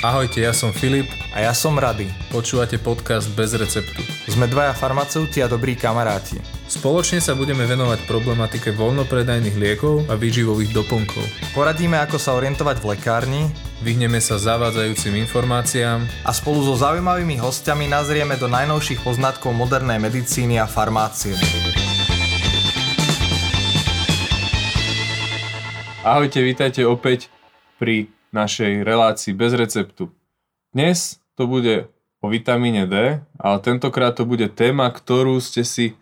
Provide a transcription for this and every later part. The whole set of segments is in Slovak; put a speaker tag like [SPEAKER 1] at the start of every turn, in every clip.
[SPEAKER 1] Ahojte, ja som Filip.
[SPEAKER 2] A ja som Rady.
[SPEAKER 1] Počúvate podcast Bez receptu.
[SPEAKER 2] Sme dvaja farmaceuti a dobrí kamaráti.
[SPEAKER 1] Spoločne sa budeme venovať problematike voľnopredajných liekov a výživových doplnkov.
[SPEAKER 2] Poradíme, ako sa orientovať v lekárni.
[SPEAKER 1] Vyhneme sa zavádzajúcim informáciám.
[SPEAKER 2] A spolu so zaujímavými hostiami nazrieme do najnovších poznatkov modernej medicíny a farmácie.
[SPEAKER 1] Ahojte, vítajte opäť pri našej relácii bez receptu. Dnes to bude o vitamíne D, ale tentokrát to bude téma, ktorú ste si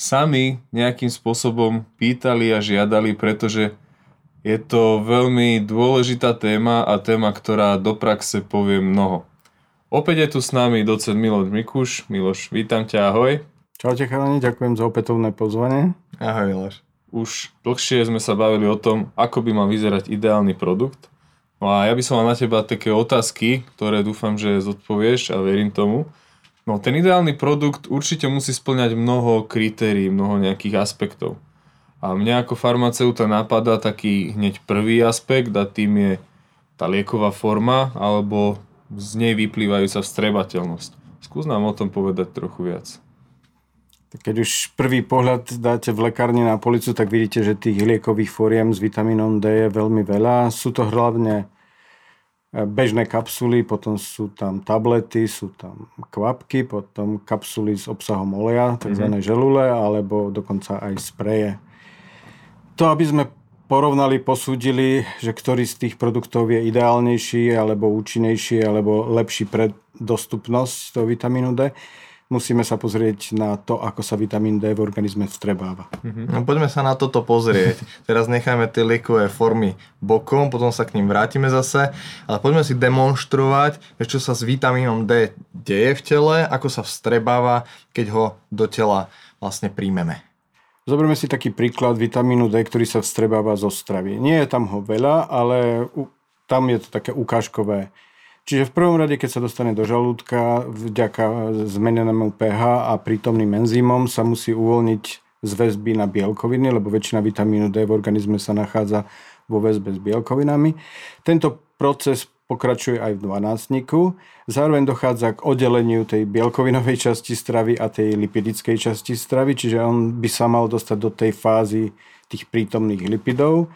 [SPEAKER 1] sami nejakým spôsobom pýtali a žiadali, pretože je to veľmi dôležitá téma a téma, ktorá do praxe povie mnoho. Opäť je tu s nami docent Miloš Mikuš. Miloš, vítam ťa, ahoj.
[SPEAKER 3] Čaute chalani, ďakujem za opätovné pozvanie.
[SPEAKER 2] Ahoj Miloš.
[SPEAKER 1] Už dlhšie sme sa bavili o tom, ako by mal vyzerať ideálny produkt No a ja by som mal na teba také otázky, ktoré dúfam, že zodpovieš a verím tomu. No ten ideálny produkt určite musí splňať mnoho kritérií, mnoho nejakých aspektov. A mňa ako farmaceuta napadá taký hneď prvý aspekt a tým je tá lieková forma alebo z nej vyplývajúca vstrebateľnosť. Skús nám o tom povedať trochu viac.
[SPEAKER 3] Keď už prvý pohľad dáte v lekárni na policu, tak vidíte, že tých liekových fóriem s vitamínom D je veľmi veľa. Sú to hlavne e, bežné kapsuly, potom sú tam tablety, sú tam kvapky, potom kapsuly s obsahom oleja, tzv. Mm-hmm. želule, alebo dokonca aj spreje. To, aby sme porovnali, posúdili, že ktorý z tých produktov je ideálnejší, alebo účinnejší, alebo lepší pre dostupnosť toho vitamínu D, musíme sa pozrieť na to, ako sa vitamín D v organizme vstrebáva.
[SPEAKER 2] No, poďme sa na toto pozrieť. Teraz necháme tie liekové formy bokom, potom sa k ním vrátime zase, ale poďme si demonstrovať, čo sa s vitamínom D deje v tele, ako sa vstrebáva, keď ho do tela vlastne príjmeme.
[SPEAKER 3] Zoberme si taký príklad vitamínu D, ktorý sa vstrebáva zo stravy. Nie je tam ho veľa, ale tam je to také ukážkové Čiže v prvom rade, keď sa dostane do žalúdka, vďaka zmenenému pH a prítomným enzymom sa musí uvoľniť z väzby na bielkoviny, lebo väčšina vitamínu D v organizme sa nachádza vo väzbe s bielkovinami. Tento proces pokračuje aj v dvanáctniku. Zároveň dochádza k oddeleniu tej bielkovinovej časti stravy a tej lipidickej časti stravy, čiže on by sa mal dostať do tej fázy tých prítomných lipidov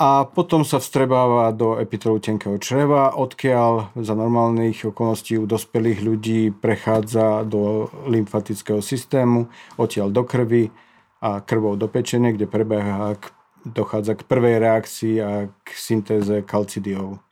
[SPEAKER 3] a potom sa vstrebáva do epitelu tenkého čreva, odkiaľ za normálnych okolností u dospelých ľudí prechádza do lymfatického systému, odtiaľ do krvi a krvou do pečene, kde prebieha, dochádza k prvej reakcii a k syntéze kalcidiov.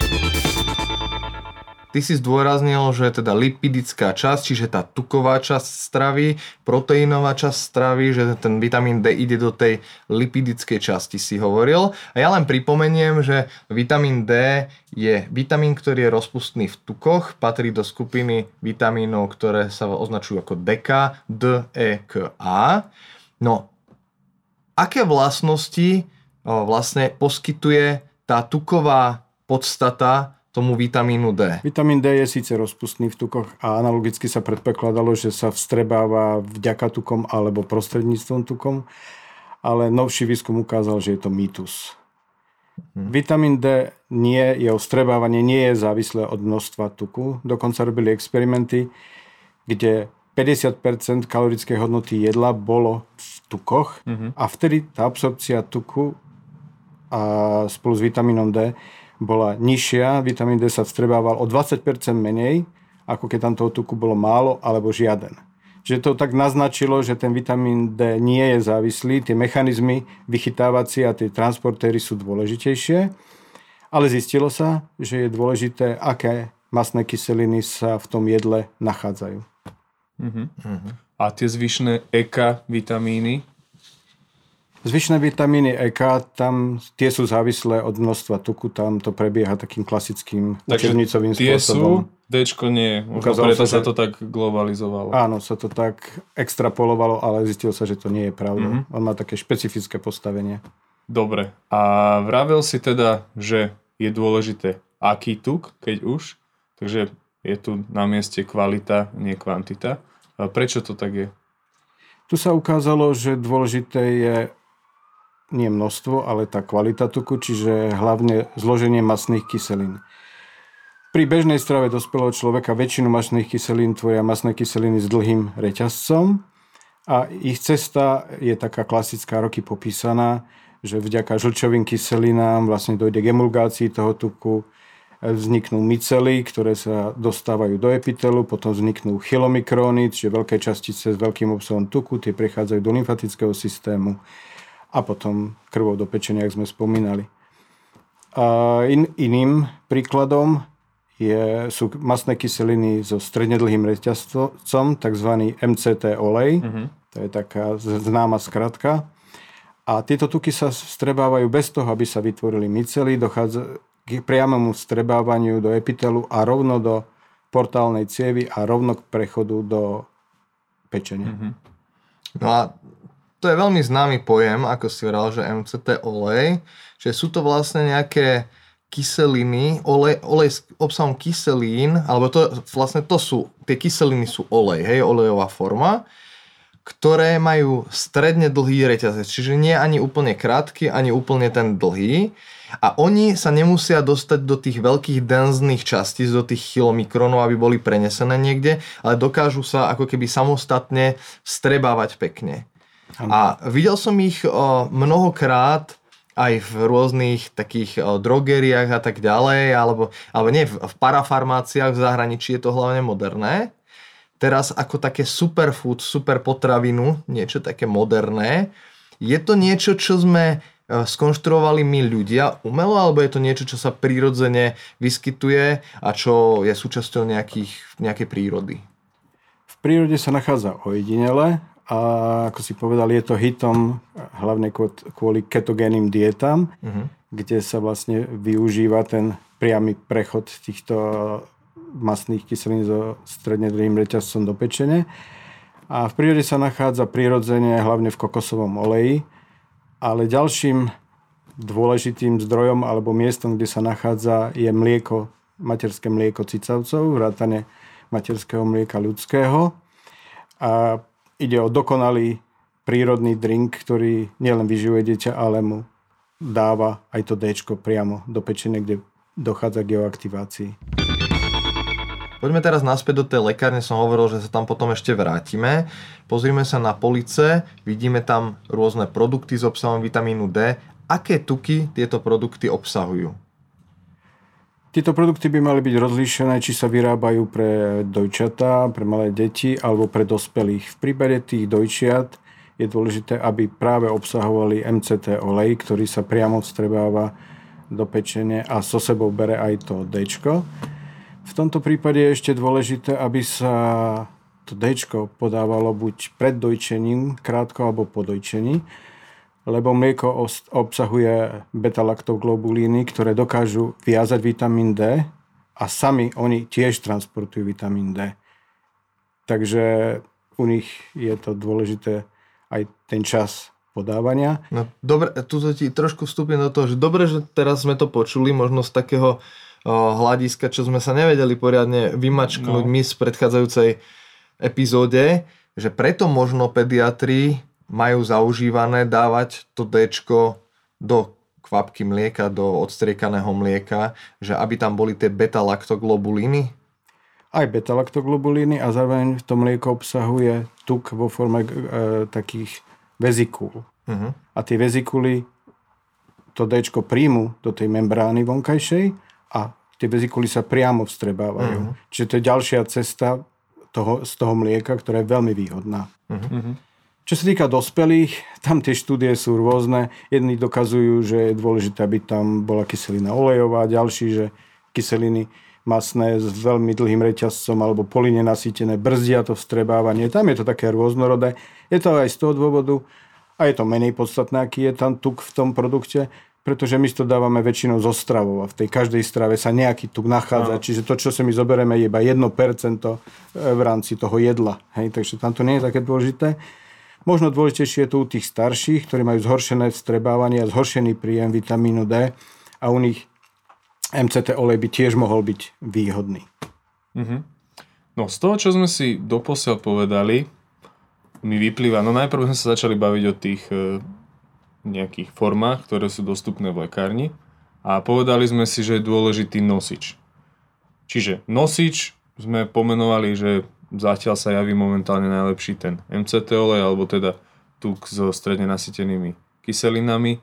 [SPEAKER 2] Ty si zdôraznil, že teda lipidická časť, čiže tá tuková časť stravy, proteínová časť stravy, že ten vitamín D ide do tej lipidickej časti, si hovoril. A ja len pripomeniem, že vitamín D je vitamín, ktorý je rozpustný v tukoch, patrí do skupiny vitamínov, ktoré sa označujú ako DK, D, E, K, A. No, aké vlastnosti vlastne poskytuje tá tuková podstata tomu vitamínu D.
[SPEAKER 3] Vitamín D je síce rozpustný v tukoch a analogicky sa predpokladalo, že sa vstrebáva vďaka tukom alebo prostredníctvom tukom, ale novší výskum ukázal, že je to mýtus. Hmm. Vitamín D nie, jeho vstrebávanie nie je závislé od množstva tuku. Dokonca robili experimenty, kde 50% kalorickej hodnoty jedla bolo v tukoch hmm. a vtedy tá absorpcia tuku a spolu s vitamínom D bola nižšia, vitamín D sa vstrebával o 20% menej, ako keď tam toho tuku bolo málo alebo žiaden. Čiže to tak naznačilo, že ten vitamín D nie je závislý, tie mechanizmy vychytávacie a tie transportéry sú dôležitejšie, ale zistilo sa, že je dôležité, aké masné kyseliny sa v tom jedle nachádzajú.
[SPEAKER 1] Uh-huh. Uh-huh. A tie zvyšné EK vitamíny,
[SPEAKER 3] Zvyšné vitamíny EK, tam tie sú závislé od množstva tuku, tam to prebieha takým klasickým učebnicovým
[SPEAKER 1] spôsobom. sú, Dčko nie, Ukázalo preto sa, sa to tak globalizovalo.
[SPEAKER 3] Áno, sa to tak extrapolovalo, ale zistilo sa, že to nie je pravda. Mm-hmm. On má také špecifické postavenie.
[SPEAKER 1] Dobre, a vravel si teda, že je dôležité aký tuk, keď už, takže je tu na mieste kvalita, nie kvantita. A prečo to tak je?
[SPEAKER 3] Tu sa ukázalo, že dôležité je nie množstvo, ale tá kvalita tuku, čiže hlavne zloženie masných kyselín. Pri bežnej strave dospelého človeka väčšinu masných kyselín tvoria masné kyseliny s dlhým reťazcom a ich cesta je taká klasická, roky popísaná, že vďaka žlčovým kyselinám vlastne dojde k emulgácii toho tuku, vzniknú micely, ktoré sa dostávajú do epitelu, potom vzniknú chylomikróny, čiže veľké častice s veľkým obsahom tuku, tie prechádzajú do lymfatického systému a potom krvou do pečenia, ako sme spomínali. A in, iným príkladom je, sú masné kyseliny so stredne dlhým reťazcom, tzv. MCT olej. Mm-hmm. To je taká známa skratka. A tieto tuky sa strebávajú bez toho, aby sa vytvorili micely. Dochádza k priamému strebávaniu do epitelu a rovno do portálnej cievy a rovno k prechodu do pečenia. Mm-hmm.
[SPEAKER 2] No a to je veľmi známy pojem, ako si vral, že MCT olej, že sú to vlastne nejaké kyseliny, olej, olej s obsahom kyselín, alebo to vlastne to sú, tie kyseliny sú olej, hej, olejová forma, ktoré majú stredne dlhý reťazec, čiže nie ani úplne krátky, ani úplne ten dlhý. A oni sa nemusia dostať do tých veľkých denzných častíc, do tých kilomikronov, aby boli prenesené niekde, ale dokážu sa ako keby samostatne strebávať pekne. A videl som ich mnohokrát aj v rôznych takých drogeriách a tak ďalej, alebo, alebo nie, v parafarmáciách v zahraničí je to hlavne moderné. Teraz ako také superfood, super potravinu, niečo také moderné. Je to niečo, čo sme e, skonštruovali my ľudia umelo, alebo je to niečo, čo sa prirodzene vyskytuje a čo je súčasťou nejakých, nejakej prírody?
[SPEAKER 3] V prírode sa nachádza ojedinele a ako si povedal, je to hitom hlavne kvôli ketogénnym dietám, uh-huh. kde sa vlastne využíva ten priamy prechod týchto masných kyselín so stredne dlhým reťazcom do pečene. A v prírode sa nachádza prirodzene hlavne v kokosovom oleji, ale ďalším dôležitým zdrojom alebo miestom, kde sa nachádza, je mlieko, materské mlieko cicavcov, vrátane materského mlieka ľudského. A ide o dokonalý prírodný drink, ktorý nielen vyživuje dieťa, ale mu dáva aj to D priamo do pečene, kde dochádza k jeho aktivácii.
[SPEAKER 2] Poďme teraz naspäť do tej lekárne, som hovoril, že sa tam potom ešte vrátime. Pozrime sa na police, vidíme tam rôzne produkty s obsahom vitamínu D. Aké tuky tieto produkty obsahujú?
[SPEAKER 3] Tieto produkty by mali byť rozlíšené, či sa vyrábajú pre dojčatá, pre malé deti alebo pre dospelých. V prípade tých dojčiat je dôležité, aby práve obsahovali MCT olej, ktorý sa priamo vstrebáva do pečenia a so sebou bere aj to D. V tomto prípade je ešte dôležité, aby sa to D podávalo buď pred dojčením, krátko alebo po dojčení lebo mlieko obsahuje beta-laktoglobulíny, ktoré dokážu viazať vitamín D a sami oni tiež transportujú vitamín D. Takže u nich je to dôležité aj ten čas podávania.
[SPEAKER 2] No dobre, tu ti trošku vstúpim do toho, že dobre, že teraz sme to počuli, možno z takého o, hľadiska, čo sme sa nevedeli poriadne vymačknúť no. my z predchádzajúcej epizóde, že preto možno pediatri majú zaužívané dávať to D do kvapky mlieka, do odstriekaného mlieka, že aby tam boli tie beta-laktoglobulíny?
[SPEAKER 3] Aj beta-laktoglobulíny a zároveň to mlieko obsahuje tuk vo forme e, takých vezikúl. Uh-huh. A tie vezikuly to D príjmu do tej membrány vonkajšej a tie vezikuly sa priamo vstrebávajú. Uh-huh. Čiže to je ďalšia cesta toho, z toho mlieka, ktorá je veľmi výhodná. Uh-huh. Čo sa týka dospelých, tam tie štúdie sú rôzne. Jedni dokazujú, že je dôležité, aby tam bola kyselina olejová, ďalší, že kyseliny masné s veľmi dlhým reťazcom alebo nasýtené brzdia to vstrebávanie. Tam je to také rôznorodé. Je to aj z toho dôvodu a je to menej podstatné, aký je tam tuk v tom produkte, pretože my to dávame väčšinou zo stravou a v tej každej strave sa nejaký tuk nachádza. No. Čiže to, čo si my zoberieme, je iba 1% v rámci toho jedla. Hej, takže tam to nie je také dôležité. Možno dôležitejšie je to u tých starších, ktorí majú zhoršené vstrebávanie a zhoršený príjem vitamínu D a u nich MCT olej by tiež mohol byť výhodný.
[SPEAKER 1] Mm-hmm. No z toho, čo sme si doposiaľ povedali, mi vyplýva, no najprv sme sa začali baviť o tých e, nejakých formách, ktoré sú dostupné v lekárni a povedali sme si, že je dôležitý nosič. Čiže nosič sme pomenovali, že zatiaľ sa javí momentálne najlepší ten MCT olej, alebo teda tuk so stredne nasytenými kyselinami.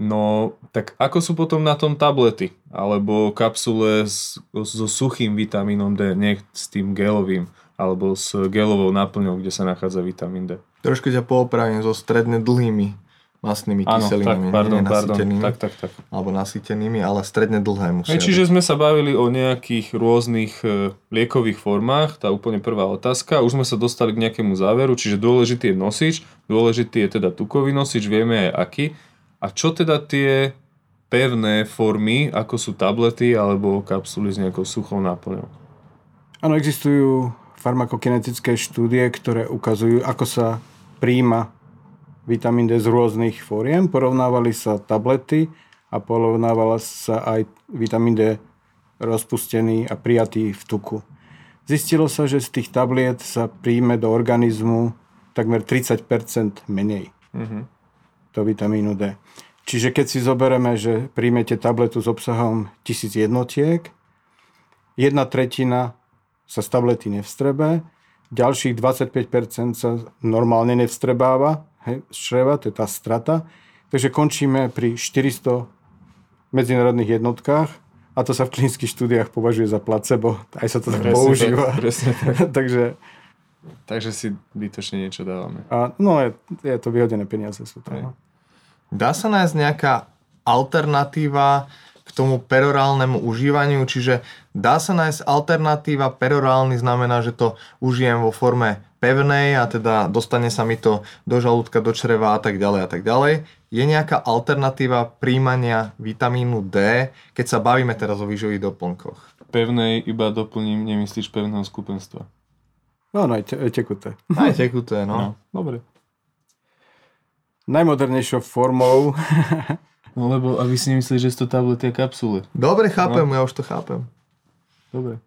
[SPEAKER 1] No, tak ako sú potom na tom tablety? Alebo kapsule s, so suchým vitamínom D, nie s tým gelovým, alebo s gelovou náplňou, kde sa nachádza vitamín D.
[SPEAKER 2] Trošku ťa poopravím so stredne dlhými masnými
[SPEAKER 1] Áno, tak,
[SPEAKER 2] kyselinami,
[SPEAKER 1] pardon,
[SPEAKER 2] nie
[SPEAKER 1] pardon, tak, tak, tak.
[SPEAKER 2] alebo nasýtenými, ale stredne dlhé musia
[SPEAKER 1] Hej, čiže sme sa bavili o nejakých rôznych e, liekových formách, tá úplne prvá otázka. Už sme sa dostali k nejakému záveru, čiže dôležitý je nosič, dôležitý je teda tukový nosič, vieme aj aký. A čo teda tie pevné formy, ako sú tablety alebo kapsuly s nejakou suchou náplňou?
[SPEAKER 3] Áno, existujú farmakokinetické štúdie, ktoré ukazujú, ako sa príjma vitamín D z rôznych fóriem. Porovnávali sa tablety a porovnávala sa aj vitamín D rozpustený a prijatý v tuku. Zistilo sa, že z tých tabliet sa príjme do organizmu takmer 30% menej
[SPEAKER 1] Mhm.
[SPEAKER 3] to vitamínu D. Čiže keď si zoberieme, že príjmete tabletu s obsahom 1000 jednotiek, jedna tretina sa z tablety nevstrebe, ďalších 25% sa normálne nevstrebáva hej, z čreva, to je tá strata. Takže končíme pri 400 medzinárodných jednotkách a to sa v klinických štúdiách považuje za placebo. Aj sa to tak
[SPEAKER 1] Presne
[SPEAKER 3] používa.
[SPEAKER 1] tak, presne tak.
[SPEAKER 3] Takže
[SPEAKER 1] Takže si bytočne niečo dávame.
[SPEAKER 3] a, no, je, je to vyhodené peniaze sú to. No.
[SPEAKER 2] Dá sa nájsť nejaká alternatíva k tomu perorálnemu užívaniu, čiže dá sa nájsť alternatíva, perorálny znamená, že to užijem vo forme pevnej a teda dostane sa mi to do žalúdka, do čreva a tak ďalej a tak ďalej. Je nejaká alternatíva príjmania vitamínu D, keď sa bavíme teraz o výživových doplnkoch?
[SPEAKER 1] Pevnej iba doplním, nemyslíš pevného skupenstva.
[SPEAKER 3] No, no, aj te, tekuté.
[SPEAKER 2] Aj tekuté, no.
[SPEAKER 1] No, dobre.
[SPEAKER 3] Najmodernejšou formou
[SPEAKER 1] No lebo, aby si nemysleli, že sú to tablety a kapsule.
[SPEAKER 2] Dobre, chápem, ja už to chápem.
[SPEAKER 1] Dobre.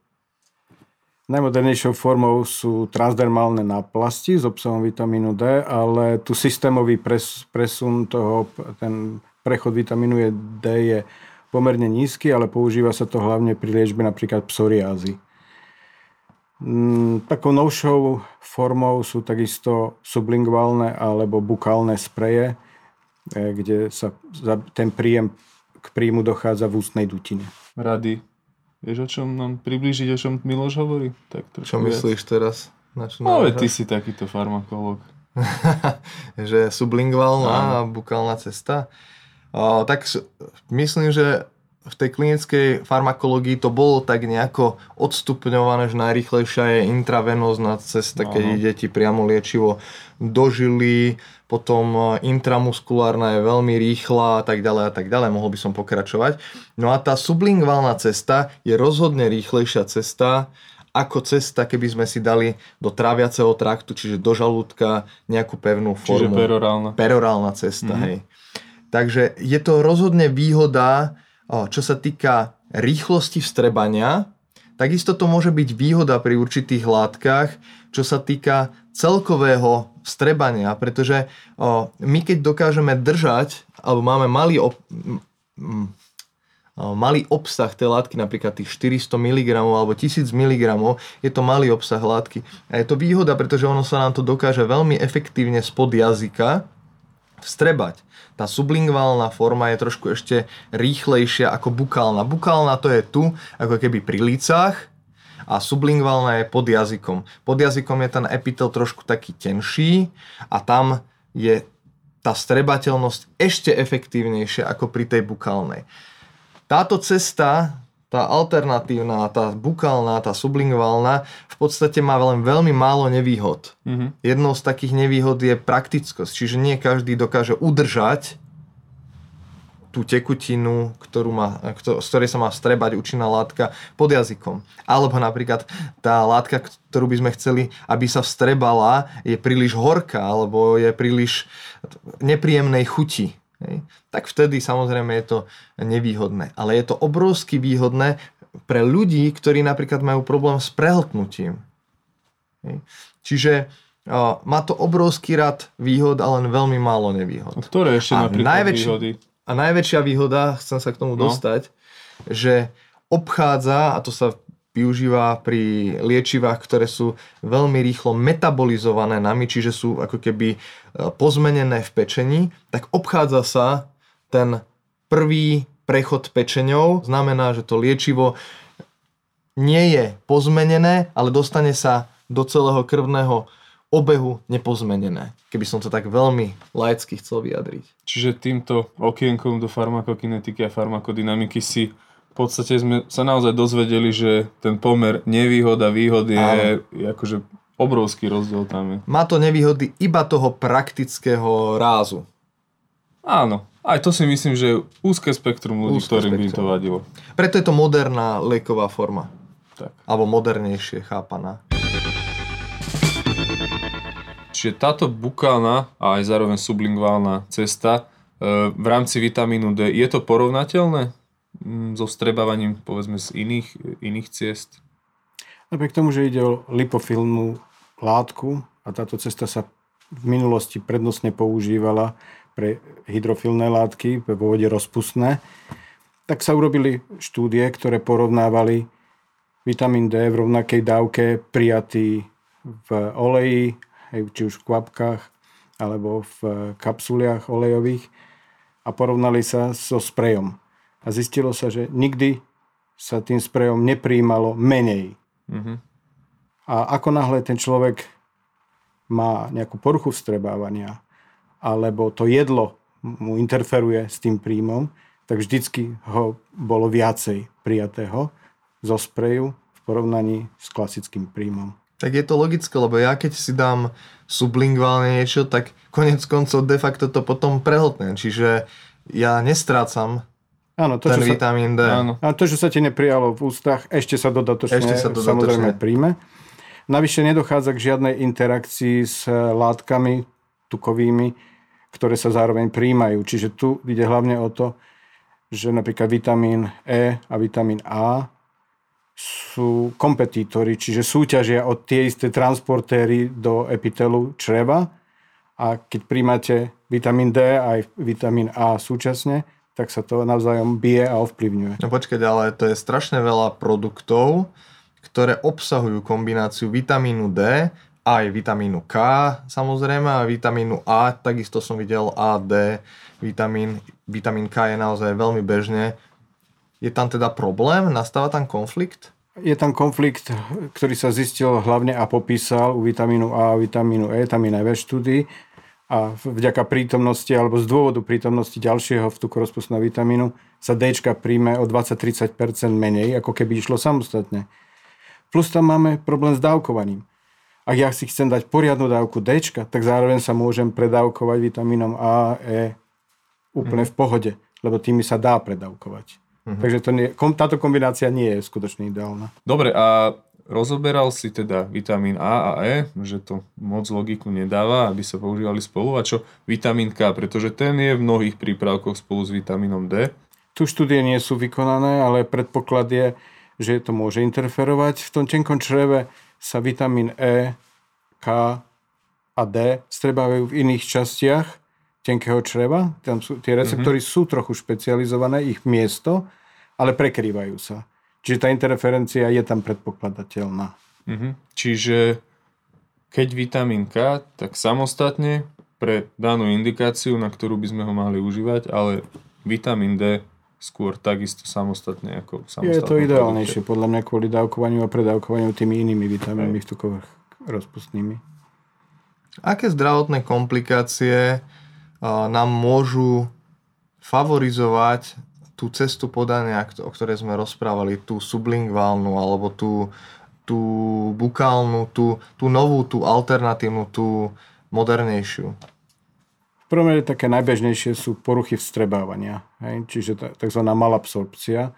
[SPEAKER 3] Najmodernejšou formou sú transdermálne náplasti s obsahom vitamínu D, ale tu systémový pres, presun toho, ten prechod vitamínu D je pomerne nízky, ale používa sa to hlavne pri liečbe napríklad psoriázy. Mm, Takou novšou formou sú takisto sublinguálne alebo bukálne spreje, eh, kde sa ten príjem k príjmu dochádza v ústnej dutine.
[SPEAKER 1] Rady. Vieš, o čom nám priblížiť, o čom Miloš hovorí? Tak
[SPEAKER 2] Čo
[SPEAKER 1] viac.
[SPEAKER 2] myslíš teraz? Na čo
[SPEAKER 1] No, ty si takýto farmakolog.
[SPEAKER 2] že sublinguálna a bukálna cesta. O, tak myslím, že v tej klinickej farmakológii to bolo tak nejako odstupňované, že najrychlejšia je intravenózna cesta, keď
[SPEAKER 1] Áno.
[SPEAKER 2] ide ti priamo liečivo do žily, potom e, intramuskulárna je veľmi rýchla a tak ďalej a tak ďalej, mohol by som pokračovať. No a tá sublinguálna cesta je rozhodne rýchlejšia cesta ako cesta, keby sme si dali do tráviaceho traktu, čiže do žalúdka nejakú pevnú
[SPEAKER 1] Čiže
[SPEAKER 2] formu
[SPEAKER 1] perorálna.
[SPEAKER 2] perorálna cesta,
[SPEAKER 1] Mhm.
[SPEAKER 2] mm-hmm. hej. Takže je to rozhodne výhoda, čo sa týka rýchlosti vstrebania, takisto to môže byť výhoda pri určitých látkach, čo sa týka celkového vstrebania, pretože my keď dokážeme držať, alebo máme malý, ob, m, m, o, malý obsah tej látky, napríklad tých 400 mg alebo 1000 mg, je to malý obsah látky. A je to výhoda, pretože ono sa nám to dokáže veľmi efektívne spod jazyka vstrebať. Tá sublinguálna forma je trošku ešte rýchlejšia ako bukálna. Bukálna to je tu, ako keby pri lícach a sublinguálna je pod jazykom. Pod jazykom je ten epitel trošku taký tenší a tam je tá strebateľnosť ešte efektívnejšia ako pri tej bukálnej. Táto cesta, tá alternatívna, tá bukálna, tá sublinguálna, v podstate má len veľmi málo nevýhod.
[SPEAKER 1] Mhm.
[SPEAKER 2] Jednou z takých nevýhod je praktickosť, čiže nie každý dokáže udržať tú tekutinu, ktorú má, z ktorej sa má vstrebať účinná látka pod jazykom. Alebo napríklad tá látka, ktorú by sme chceli, aby sa vstrebala, je príliš horká alebo je príliš nepríjemnej chuti. Hej. Tak vtedy samozrejme je to nevýhodné. Ale je to obrovsky výhodné pre ľudí, ktorí napríklad majú problém s prehltnutím. Hej. Čiže o, má to obrovský rad výhod, ale len veľmi málo nevýhod.
[SPEAKER 1] A ktoré ešte
[SPEAKER 2] A
[SPEAKER 1] napríklad
[SPEAKER 2] najväčší-
[SPEAKER 1] výhody?
[SPEAKER 2] A najväčšia výhoda, chcem sa k tomu
[SPEAKER 1] No.
[SPEAKER 2] dostať, že obchádza, a to sa využíva pri liečivách, ktoré sú veľmi rýchlo metabolizované nami, čiže sú ako keby e, pozmenené v pečení, tak obchádza sa ten prvý prechod pečeňou. Znamená, že to liečivo nie je pozmenené, ale dostane sa do celého krvného obehu nepozmenené, keby som to tak veľmi laicky chcel vyjadriť.
[SPEAKER 1] Čiže týmto okienkom do farmakokinetiky a farmakodynamiky si v podstate sme sa naozaj dozvedeli, že ten pomer nevýhoda, výhod je, je akože obrovský rozdiel tam je.
[SPEAKER 2] Má to nevýhody iba toho praktického rázu.
[SPEAKER 1] Áno, aj to si myslím, že je úzke spektrum ľudí, úzke ktorým spektrum. by to vadilo.
[SPEAKER 2] Preto je to moderná lieková forma.
[SPEAKER 1] Tak.
[SPEAKER 2] Alebo modernejšie chápaná.
[SPEAKER 1] Čiže táto bukálna a aj zároveň sublinguálna cesta e, v rámci vitamínu D, je to porovnateľné so strebávaním povedzme z iných, iných ciest?
[SPEAKER 3] Napriek tomu, že ide o lipofilnú látku a táto cesta sa v minulosti prednostne používala pre hydrofilné látky, vo vode rozpustné, tak sa urobili štúdie, ktoré porovnávali vitamín D v rovnakej dávke prijatý v oleji či už v kvapkách alebo v kapsuliach olejových a porovnali sa so sprejom. A zistilo sa, že nikdy sa tým sprejom nepríjmalo menej. Mm-hmm. A ako náhle ten človek má nejakú poruchu vstrebávania alebo to jedlo mu interferuje s tým príjmom, tak vždycky ho bolo viacej prijatého zo spreju v porovnaní s klasickým príjmom
[SPEAKER 2] tak je to logické, lebo ja keď si dám sublinguálne niečo, tak konec koncov de facto to potom prehltnem. Čiže ja nestrácam áno, to, ten vitamín D.
[SPEAKER 3] Áno. A to, že sa ti neprijalo v ústach, ešte sa dodatočne, ešte sa dodatočne. samozrejme príjme. Navyše nedochádza k žiadnej interakcii s látkami tukovými, ktoré sa zároveň príjmajú. Čiže tu ide hlavne o to, že napríklad vitamín E a vitamín A sú kompetítori, čiže súťažia od tie isté transportéry do epitelu čreva a keď príjmate vitamín D a aj vitamín A súčasne, tak sa to navzájom bije a ovplyvňuje.
[SPEAKER 2] No počkať, ale to je strašne veľa produktov, ktoré obsahujú kombináciu vitamínu D aj vitamínu K samozrejme a vitamínu A, takisto som videl A, D, vitamín, vitamín K je naozaj veľmi bežne je tam teda problém? Nastáva tam konflikt?
[SPEAKER 3] Je tam konflikt, ktorý sa zistil hlavne a popísal u vitamínu A a vitamínu E, tam je najviac štúdí a vďaka prítomnosti alebo z dôvodu prítomnosti ďalšieho vtukorozpustného vitamínu sa D príjme o 20-30% menej, ako keby išlo samostatne. Plus tam máme problém s dávkovaním. Ak ja si chcem dať poriadnu dávku D, tak zároveň sa môžem predávkovať vitamínom A, E úplne hmm. v pohode, lebo tými sa dá predávkovať. Uh-huh. Takže to nie, kom, táto kombinácia nie je skutočne ideálna.
[SPEAKER 1] Dobre, a rozoberal si teda vitamín A a E, že to moc logiku nedáva, aby sa používali spolu. A čo vitamín K, pretože ten je v mnohých prípravkoch spolu s vitamínom D.
[SPEAKER 3] Tu štúdie nie sú vykonané, ale predpoklad je, že to môže interferovať. V tom tenkom čreve sa vitamín E, K a D strebávajú v iných častiach tenkého čreva. Tam sú, tie receptory mm-hmm. sú trochu špecializované, ich miesto, ale prekrývajú sa. Čiže tá interferencia je tam predpokladateľná.
[SPEAKER 1] Mm-hmm. Čiže keď vitamín K, tak samostatne pre danú indikáciu, na ktorú by sme ho mali užívať, ale vitamín D skôr takisto samostatne ako samostatne.
[SPEAKER 3] Je to ideálnejšie podľa mňa kvôli dávkovaniu a predávkovaniu tými inými vitamínmi tukových rozpustnými.
[SPEAKER 2] Aké zdravotné komplikácie nám môžu favorizovať tú cestu podania, o ktorej sme rozprávali, tú sublingválnu alebo tú, tú bukálnu, tú, tú novú, tú alternatívnu, tú modernejšiu.
[SPEAKER 3] V prvom rade také najbežnejšie sú poruchy vstrebávania, hej? čiže tzv. malabsorpcia,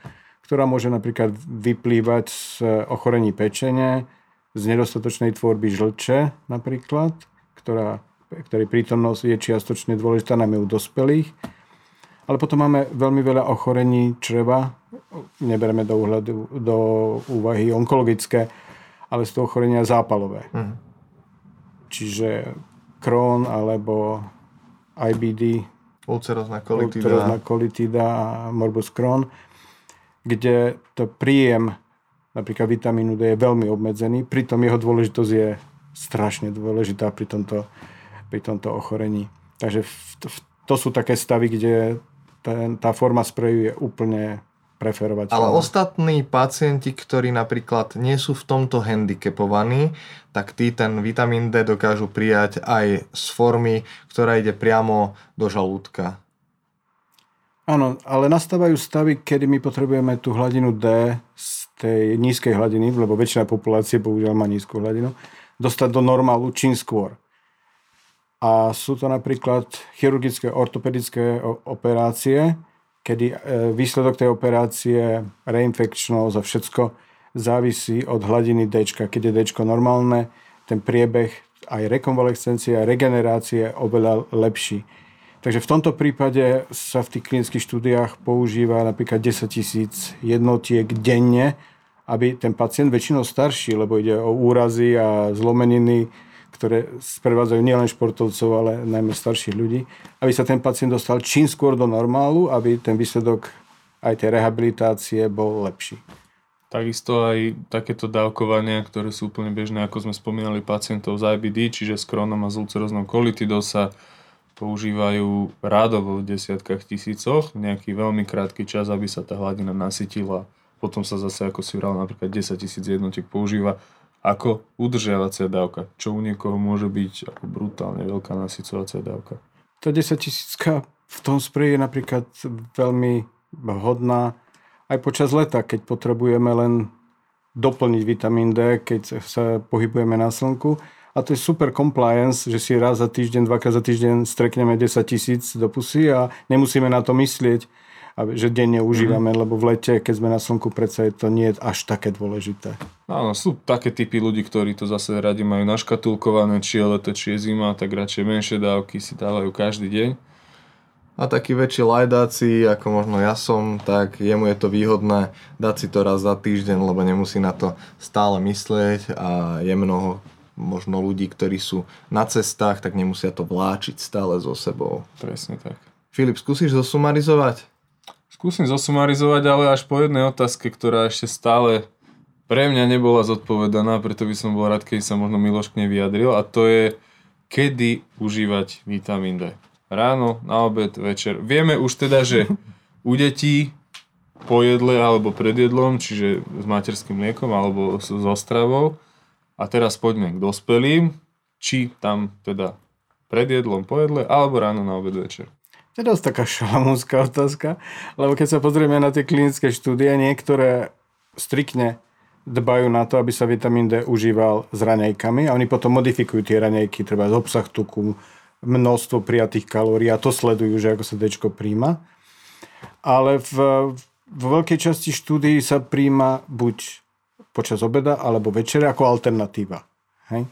[SPEAKER 3] ktorá môže napríklad vyplývať z ochorení pečene, z nedostatočnej tvorby žlče napríklad, ktorá ktorej prítomnosť je čiastočne dôležitá najmä u dospelých. Ale potom máme veľmi veľa ochorení čreva, nebereme do, uhľadu, do úvahy onkologické, ale sú to ochorenia zápalové. Mm. Čiže Crohn alebo IBD,
[SPEAKER 2] ulcerozná kolitída.
[SPEAKER 3] ulcerozná kolitída a morbus Crohn, kde to príjem napríklad vitamínu D je veľmi obmedzený, pritom jeho dôležitosť je strašne dôležitá pri tomto, pri tomto ochorení. Takže v, v, to sú také stavy, kde ten, tá forma spreju je úplne preferovať.
[SPEAKER 2] Ale ostatní pacienti, ktorí napríklad nie sú v tomto handicapovaní, tak tí ten vitamín D dokážu prijať aj z formy, ktorá ide priamo do žalúdka.
[SPEAKER 3] Áno, ale nastávajú stavy, kedy my potrebujeme tú hladinu D z tej nízkej hladiny, lebo väčšina populácie bohužiaľ má nízku hladinu, dostať do normálu čím skôr. A sú to napríklad chirurgické ortopedické operácie, kedy e, výsledok tej operácie, reinfekčnosť a všetko závisí od hladiny D. Keď je D normálne, ten priebeh aj rekonvalescencie, aj regenerácie je oveľa lepší. Takže v tomto prípade sa v tých klinických štúdiách používa napríklad 10 tisíc jednotiek denne, aby ten pacient, väčšinou starší, lebo ide o úrazy a zlomeniny, ktoré sprevádzajú nielen športovcov, ale najmä starších ľudí, aby sa ten pacient dostal čím skôr do normálu, aby ten výsledok aj tej rehabilitácie bol lepší.
[SPEAKER 1] Takisto aj takéto dávkovania, ktoré sú úplne bežné, ako sme spomínali pacientov z IBD, čiže s kronom a s ulceroznou kolitidou sa používajú rádovo v desiatkách tisícoch, nejaký veľmi krátky čas, aby sa tá hladina nasytila. Potom sa zase, ako si vral, napríklad 10 tisíc jednotiek používa ako udržiavacia dávka, čo u niekoho môže byť ako brutálne veľká nasycovacia dávka.
[SPEAKER 3] Tá 10 tisícka v tom spreji je napríklad veľmi vhodná aj počas leta, keď potrebujeme len doplniť vitamín D, keď sa pohybujeme na slnku a to je super compliance, že si raz za týždeň, dvakrát za týždeň strekneme 10 tisíc do pusy a nemusíme na to myslieť, že denne užívame, mm-hmm. lebo v lete, keď sme na slnku, predsa je to nie je až také dôležité.
[SPEAKER 1] Áno, sú také typy ľudí, ktorí to zase radi majú naškatulkované, či je leto, či je zima, tak radšej menšie dávky si dávajú každý deň.
[SPEAKER 2] A takí väčší lajdáci, ako možno ja som, tak jemu je to výhodné dať si to raz za týždeň, lebo nemusí na to stále myslieť a je mnoho možno ľudí, ktorí sú na cestách, tak nemusia to vláčiť stále so sebou.
[SPEAKER 1] Presne tak.
[SPEAKER 2] Filip, skúsiš zosumarizovať?
[SPEAKER 1] Skúsim zosumarizovať, ale až po jednej otázke, ktorá ešte stále pre mňa nebola zodpovedaná, preto by som bol rád, keď sa možno Miloš k nej vyjadril a to je, kedy užívať vitamín D. Ráno, na obed, večer. Vieme už teda, že u detí po jedle alebo pred jedlom, čiže s materským mliekom alebo so stravou, a teraz poďme k dospelým, či tam teda pred jedlom, po jedle, alebo ráno na obed večer.
[SPEAKER 3] To je dosť taká šalamúnská otázka, lebo keď sa pozrieme na tie klinické štúdie, niektoré striktne dbajú na to, aby sa vitamín D užíval s raňajkami a oni potom modifikujú tie raňajky, treba z obsah tuku, množstvo prijatých kalórií a to sledujú, že ako sa D príjma. Ale v, v veľkej časti štúdií sa príjma buď počas obeda alebo večere ako alternatíva. Hej.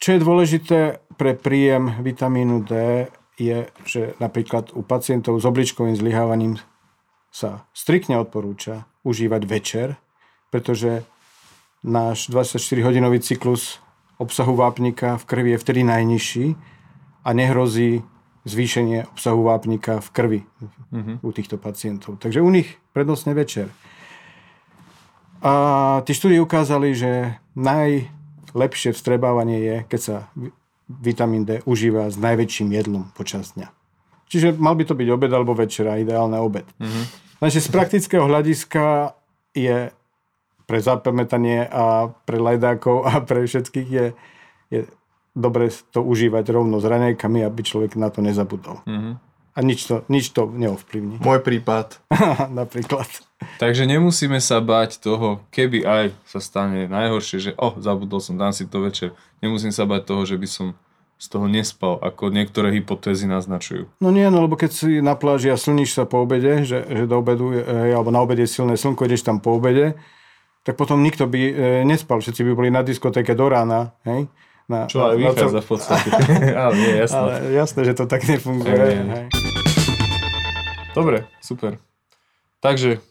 [SPEAKER 3] Čo je dôležité pre príjem vitamínu D je, že napríklad u pacientov s obličkovým zlyhávaním sa striktne odporúča užívať večer, pretože náš 24-hodinový cyklus obsahu vápnika v krvi je vtedy najnižší a nehrozí zvýšenie obsahu vápnika v krvi mm-hmm. u týchto pacientov. Takže u nich prednostne večer. A tie štúdie ukázali, že najlepšie vstrebávanie je, keď sa vitamín D užíva s najväčším jedlom počas dňa. Čiže mal by to byť obed alebo večera, ideálne obed. Mm-hmm. Takže z praktického hľadiska je pre zapamätanie a pre lajdákov a pre všetkých je, je dobre to užívať rovno s raňajkami, aby človek na to nezabudol. Mm-hmm. A nič to, nič to neovplyvní.
[SPEAKER 2] Môj prípad.
[SPEAKER 3] Napríklad.
[SPEAKER 1] Takže nemusíme sa bať toho, keby aj sa stane najhoršie, že oh, zabudol som, dám si to večer. Nemusím sa bať toho, že by som z toho nespal, ako niektoré hypotézy naznačujú.
[SPEAKER 3] No nie, no lebo keď si na pláži a slníš sa po obede, že, že do obedu, je, alebo na obede je silné slnko, ideš tam po obede, tak potom nikto by e, nespal, všetci by boli na diskotéke do rána, hej? Na,
[SPEAKER 1] Čo aj vychádza v podstate. ale nie, jasné. Ale
[SPEAKER 3] jasné, že to tak nefunguje. Hej.
[SPEAKER 1] Dobre, super. Takže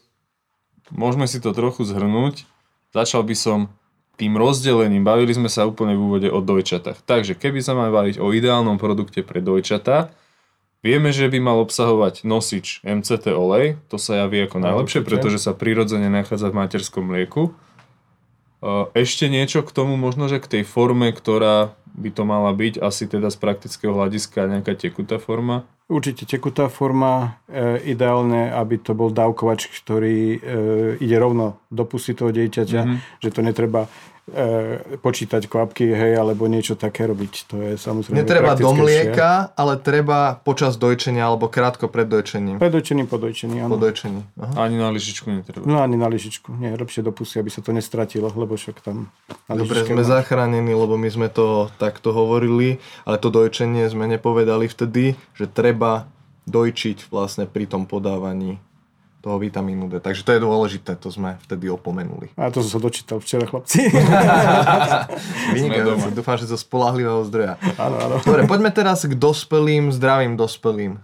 [SPEAKER 1] môžeme si to trochu zhrnúť. Začal by som tým rozdelením. Bavili sme sa úplne v úvode o dojčatách. Takže keby sa máme baviť o ideálnom produkte pre dojčatá, Vieme, že by mal obsahovať nosič MCT olej, to sa javí ako najlepšie, pretože sa prirodzene nachádza v materskom mlieku. E, Ešte niečo k tomu, možno, že k tej forme, ktorá by to mala byť, asi teda z praktického hľadiska nejaká tekutá forma.
[SPEAKER 3] Určite tekutá forma, e, ideálne, aby to bol dávkovač, ktorý e, ide rovno do pusy toho dieťaťa,
[SPEAKER 1] Mhm.
[SPEAKER 3] mm-hmm. že to netreba e, počítať kvapky, hej, alebo niečo také robiť. To je samozrejme
[SPEAKER 2] Netreba do mlieka, ale treba počas dojčenia alebo krátko pred dojčením.
[SPEAKER 3] Predojčený, podojčený,
[SPEAKER 2] Po
[SPEAKER 3] áno.
[SPEAKER 2] dojčení. Aha.
[SPEAKER 1] Ani na lyžičku netreba.
[SPEAKER 3] No ani na lyžičku. Nie, lepšie do pusy, aby sa to nestratilo, lebo však tam na
[SPEAKER 2] Dobre, sme
[SPEAKER 3] má-
[SPEAKER 2] zachránení, lebo my sme to takto hovorili, ale to dojčenie sme nepovedali vtedy, že treba dojčiť vlastne pri tom podávaní toho vitamínu D. Takže to je dôležité, to sme vtedy opomenuli.
[SPEAKER 3] A to som sa dočítal včera, chlapci.
[SPEAKER 2] Vynikajúce, dúfam, že zo spolahlivého zdroja.
[SPEAKER 3] áno, áno.
[SPEAKER 2] Dobre, poďme teraz k dospelým, zdravým dospelým.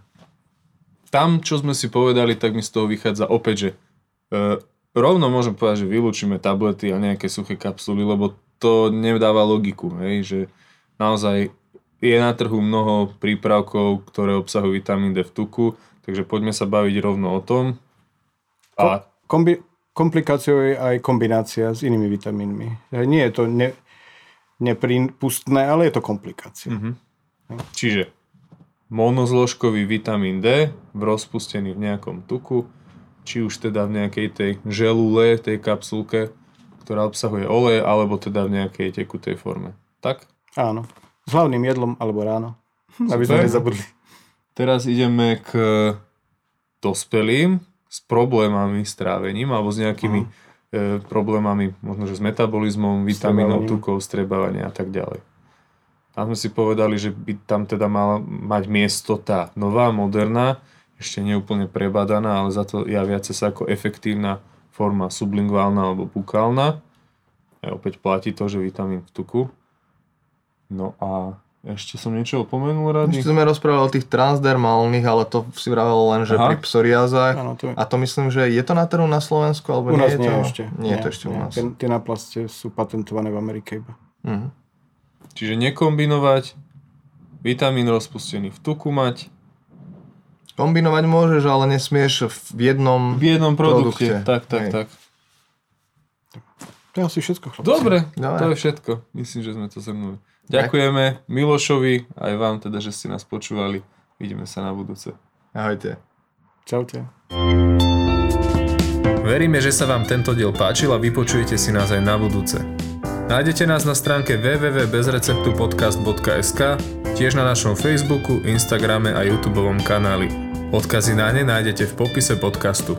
[SPEAKER 1] Tam, čo sme si povedali, tak mi z toho vychádza opäť, že e, rovno môžem povedať, že vylúčime tablety a nejaké suché kapsuly, lebo to nedáva logiku, hej, že naozaj je na trhu mnoho prípravkov, ktoré obsahujú vitamín D v tuku, takže poďme sa baviť rovno o tom. A
[SPEAKER 3] Kombi- komplikáciou je aj kombinácia s inými vitamínmi. Nie je to ne- neprípustné, ale je to komplikácia.
[SPEAKER 1] Mhm. Čiže monozložkový vitamín D v rozpustený v nejakom tuku, či už teda v nejakej tej želule, tej kapsulke, ktorá obsahuje oleje, alebo teda v nejakej tekutej forme. Tak?
[SPEAKER 3] Áno. S hlavným jedlom alebo ráno. Aby
[SPEAKER 1] Super.
[SPEAKER 3] sme nezabudli.
[SPEAKER 1] Teraz ideme k dospelým s problémami s trávením alebo s nejakými e, problémami možno, že s metabolizmom,
[SPEAKER 3] Strebávaním.
[SPEAKER 1] tukov, strebávania a tak ďalej. Tam sme si povedali, že by tam teda mala mať miesto tá nová, moderná, ešte neúplne prebadaná, ale za to javiace sa ako efektívna forma sublingválna alebo bukálna. A opäť platí to, že vitamín v tuku. No a ešte som niečo opomenul, Rady?
[SPEAKER 2] Ešte sme rozprávali o tých transdermálnych, ale to si vravel len, že
[SPEAKER 1] Aha.
[SPEAKER 2] pri psoriázach.
[SPEAKER 3] Áno, to je-
[SPEAKER 2] A to myslím, že je to na trhu na Slovensku, alebo
[SPEAKER 3] U nás
[SPEAKER 2] nie je
[SPEAKER 3] nie
[SPEAKER 2] to?
[SPEAKER 3] ešte.
[SPEAKER 2] Nie, je to ešte u nás.
[SPEAKER 3] Tie, tie náplaste sú patentované v Amerike iba.
[SPEAKER 2] Mhm.
[SPEAKER 1] Čiže nekombinovať, vitamín rozpustený v tuku mať,
[SPEAKER 2] Kombinovať môžeš, ale nesmieš v jednom...
[SPEAKER 1] v jednom produkte.
[SPEAKER 2] Produkte.
[SPEAKER 1] Tak, tak,
[SPEAKER 2] Hej.
[SPEAKER 1] tak.
[SPEAKER 3] To je asi všetko, chlapci.
[SPEAKER 1] Dobre,
[SPEAKER 2] Dobre.
[SPEAKER 1] to je všetko. Myslím, že sme to zhrnuli. Ďakujeme Milošovi, aj vám teda, že ste nás počúvali. Vidíme sa na budúce.
[SPEAKER 2] Ahojte.
[SPEAKER 3] Čaute.
[SPEAKER 1] Veríme, že sa vám tento diel páčil a vypočujete si nás aj na budúce. Nájdete nás na stránke www.bezreceptupodcast.sk, tiež na našom Facebooku, Instagrame a YouTube kanáli. Odkazy na ne nájdete v popise podcastu.